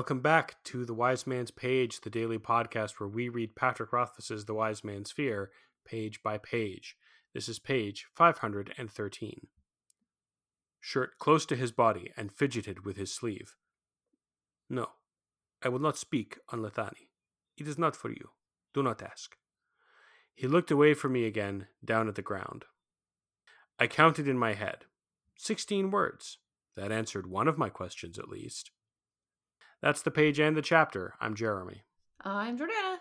Welcome back to The Wise Man's Page, the daily podcast where we read Patrick Rothfuss's The Wise Man's Fear page by page. This is page 513. Shirt close to his body and fidgeted with his sleeve. No, I will not speak on Lethani. It is not for you. Do not ask. He looked away from me again, down at the ground. I counted in my head. Sixteen words. That answered one of my questions, at least. That's the page and the chapter. I'm Jeremy. I'm Jordana.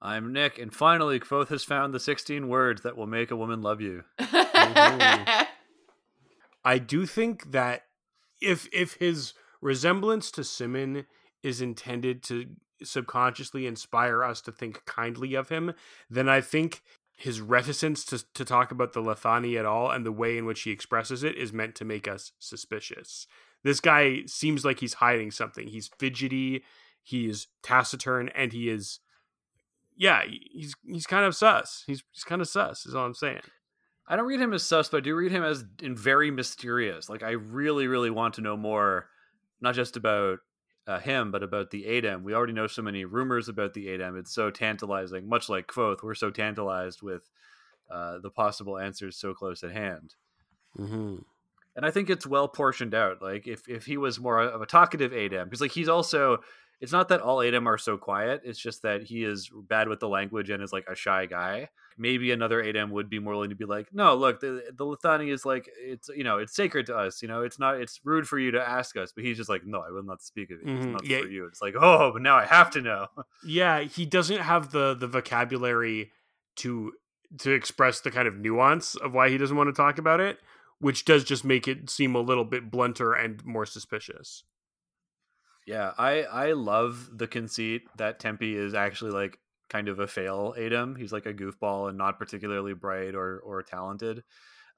I'm Nick, and finally, Kvothe has found the 16 words that will make a woman love you. I do think that if if his resemblance to Simon is intended to subconsciously inspire us to think kindly of him, then I think his reticence to, to talk about the Lethani at all and the way in which he expresses it is meant to make us suspicious. This guy seems like he's hiding something. He's fidgety, he's taciturn, and he is yeah, he's he's kind of sus. He's he's kind of sus, is all I'm saying. I don't read him as sus, but I do read him as in very mysterious. Like I really, really want to know more, not just about uh, him, but about the Adem. We already know so many rumors about the Adem. It's so tantalizing. Much like Kvothe, we're so tantalized with uh, the possible answers so close at hand. Mm-hmm. And I think it's well portioned out. Like if if he was more of a talkative Adem, because like he's also. It's not that all Adem are so quiet. It's just that he is bad with the language and is like a shy guy. Maybe another Adem would be more willing to be like, no, look, the the Lethani is like it's you know it's sacred to us. You know, it's not it's rude for you to ask us. But he's just like, no, I will not speak of it. It's Mhm. not Yeah. for you. It's like, oh, but now I have to know. Yeah, he doesn't have the the vocabulary to to express the kind of nuance of why he doesn't want to talk about it, which does just make it seem a little bit blunter and more suspicious. Yeah, I I love the conceit that Tempe is actually like kind of a fail Adem. He's like a goofball and not particularly bright or or talented.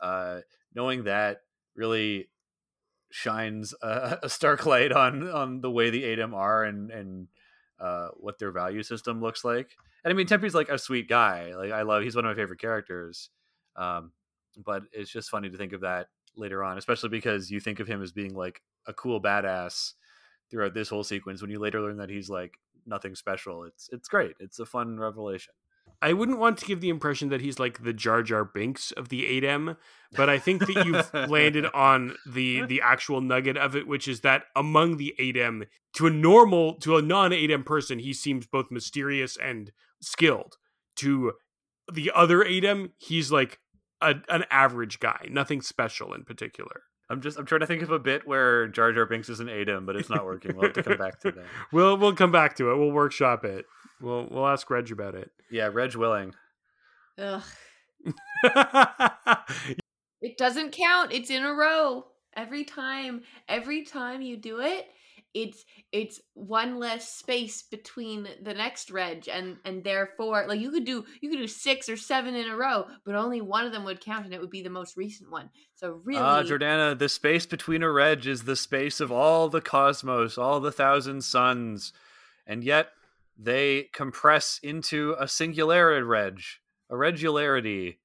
Uh, knowing that really shines a, a stark light on on the way the Adem are and and uh, what their value system looks like. And I mean, Tempe's like a sweet guy. Like I love. He's one of my favorite characters. Um, but it's just funny to think of that later on, especially because you think of him as being like a cool badass throughout this whole sequence. When you later learn that he's like nothing special, it's it's great. It's a fun revelation. I wouldn't want to give the impression that he's like the Jar Jar Binks of the Adem, but I think that you've landed on the the actual nugget of it, which is that among the Adem, to a normal, to a non Adem person, he seems both mysterious and skilled. To the other Adem, he's like a, an average guy, nothing special in particular. I'm just I'm trying to think of a bit where Jar Jar Binks is an Adem, but it's not working. We'll have to come back to that. We'll we'll come back to it. We'll workshop it. We'll we'll ask Reg about it. Yeah, Reg Willing. Ugh. It doesn't count. It's in a row. Every time. Every time you do it, it's it's one less space between the next reg and and therefore like you could do you could do six or seven in a row, but only one of them would count and it would be the most recent one. So really Ah, Jordana, the space between a reg is the space of all the cosmos, all the thousand suns, and yet they compress into a singularity reg, a regularity.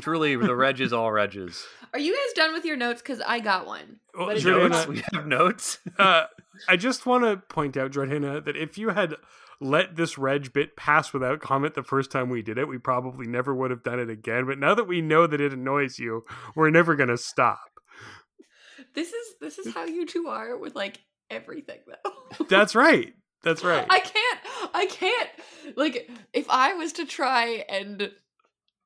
Truly, the reg is all regs. Are you guys done with your notes? Because I got one. Well, Jordana- We have notes. uh, I just want to point out, Jordana, that if you had let this reg bit pass without comment the first time we did it, we probably never would have done it again. But now that we know that it annoys you, we're never going to stop. This is this is how you two are with like everything though. That's right. That's right. I can't I can't like if I was to try and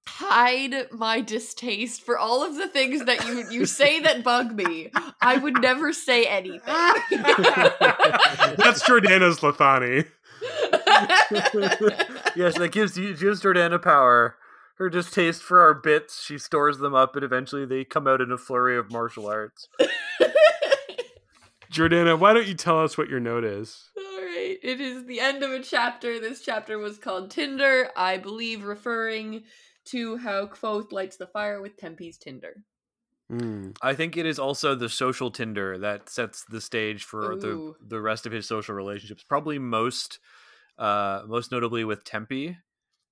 hide my distaste for all of the things that you you say that bug me, I would never say anything. That's Jordana's Lethani. yes, that gives you gives Jordana power. Her distaste for our bits, she stores them up, and eventually they come out in a flurry of martial arts. Jordana, why don't you tell us what your note is? All right, it is the end of a chapter. This chapter was called Tinder, I believe referring to how Kvothe lights the fire with Tempe's Tinder. Hmm. I think it is also the social Tinder that sets the stage for the Ooh. the rest of his social relationships. Probably most, uh, most notably with Tempe.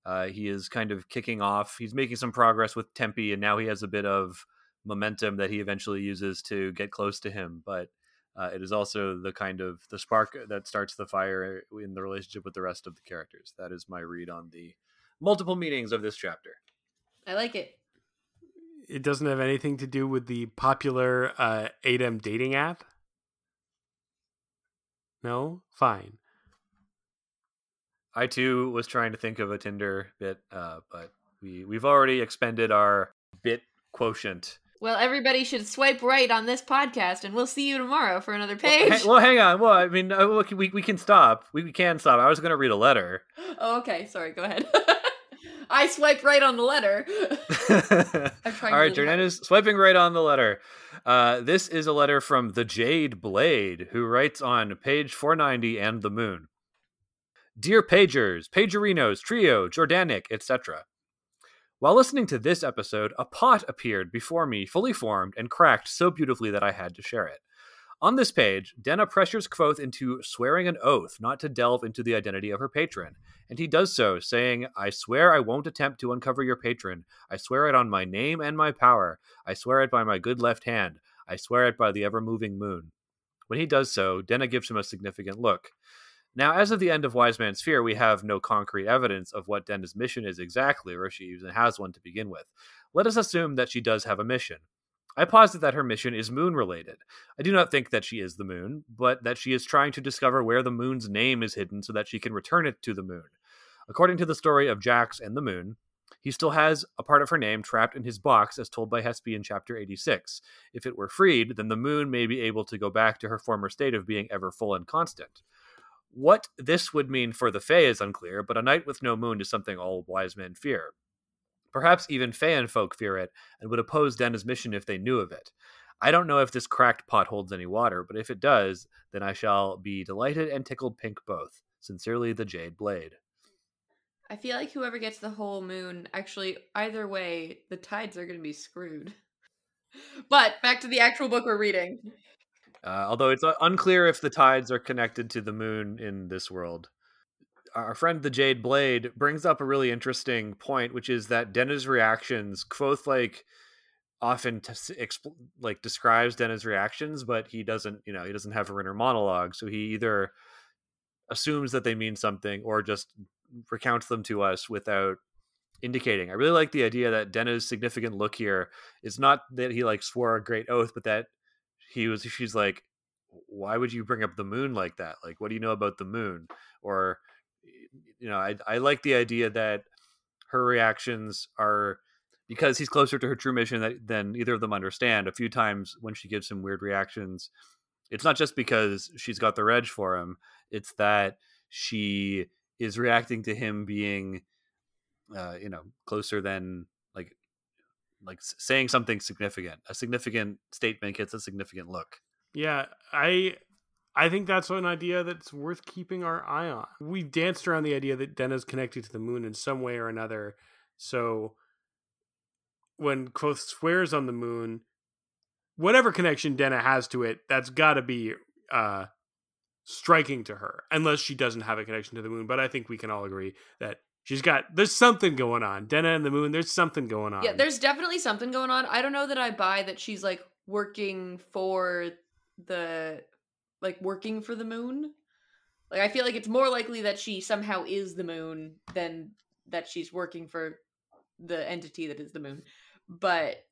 Uh, he is kind of kicking off. He's making some progress with Tempe, and now he has a bit of momentum that he eventually uses to get close to him. But Uh, it is also the kind of the spark that starts the fire in the relationship with the rest of the characters. That is my read on the multiple meanings of this chapter. I like it. It doesn't have anything to do with the popular uh, Adem dating app. No, fine. I too was trying to think of a Tinder bit, uh, but we we've already expended our bit quotient. Well, everybody should swipe right on this podcast, and we'll see you tomorrow for another Well, page. ha- well, hang on. Well, I mean, uh, look, we we can stop. We, we can stop. I was going to read a letter. oh, okay. Sorry. Go ahead. I swiped right on the letter. All trying right. Jordan is swiping right on the letter. Uh, this is a letter from the Jade Blade, who writes on page 490 and the moon. Dear Pagers, Pagerinos, Trio, Jordanic, etc. While listening to this episode, a pot appeared before me, fully formed and cracked so beautifully that I had to share it. On this page, Denna pressures Kvothe into swearing an oath not to delve into the identity of her patron, and he does so, saying, I swear I won't attempt to uncover your patron. I swear it on my name and my power. I swear it by my good left hand. I swear it by the ever moving moon. When he does so, Denna gives him a significant look. Now, as of the end of Wise Man's Fear, we have no concrete evidence of what Denna's mission is exactly, or if she even has one to begin with. Let us assume that she does have a mission. I posit that her mission is moon related. I do not think that she is the moon, but that she is trying to discover where the moon's name is hidden so that she can return it to the moon. According to the story of Jax and the moon, he still has a part of her name trapped in his box as told by Hespe in chapter 86. If it were freed, then the moon may be able to go back to her former state of being ever full and constant. What this would mean for the Fae is unclear, but a night with no moon is something all wise men fear. Perhaps even Faean folk fear it and would oppose Denna's mission if they knew of it. I don't know if this cracked pot holds any water, but if it does, then I shall be delighted and tickled pink both. Sincerely, the Jade Blade. I feel like whoever gets the whole moon, actually, either way, the tides are going to be screwed. But back to the actual book we're reading. Uh, although it's uh, unclear if the tides are connected to the moon in this world. Our friend the Jade Blade brings up a really interesting point, which is that Denna's reactions, Kvothe like often t- expl- like describes Denna's reactions, but he doesn't, you know, he doesn't have her inner monologue, so he either assumes that they mean something or just recounts them to us without indicating. I really like the idea that Denna's significant look here is not that he like swore a great oath, but that he was she's like why would you bring up the moon like that? Like what do you know about the moon? Or you know i, I like the idea that her reactions are because he's closer to her true mission that, than either of them understand a few times when she gives him weird reactions it's not just because she's got the reg for him it's that she is reacting to him being uh, you know closer than like like saying something significant. A significant statement gets a significant look. Yeah, I I think that's an idea that's worth keeping our eye on. We've danced around the idea that Denna's connected to the moon in some way or another. So when Kvothe swears on the moon, whatever connection Denna has to it, that's got to be uh, striking to her, unless she doesn't have a connection to the moon. But I think we can all agree that she's got there's something going on. Denna and the moon, there's something going on. Yeah, there's definitely something going on. I don't know that I buy that she's like working for the like working for the moon. Like I feel like it's more likely that she somehow is the moon than that she's working for the entity that is the moon. But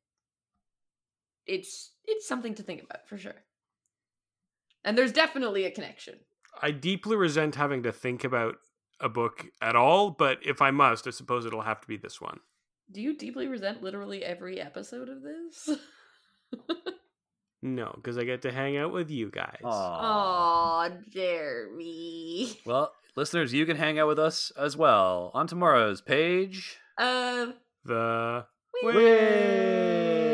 it's it's something to think about for sure. And there's definitely a connection. I deeply resent having to think about a book at all, but if I must, I suppose it'll have to be this one. Do you deeply resent literally every episode of this? No, because I get to hang out with you guys. Aw, Jeremy. well listeners you can hang out with us as well on tomorrow's page of The wait. way.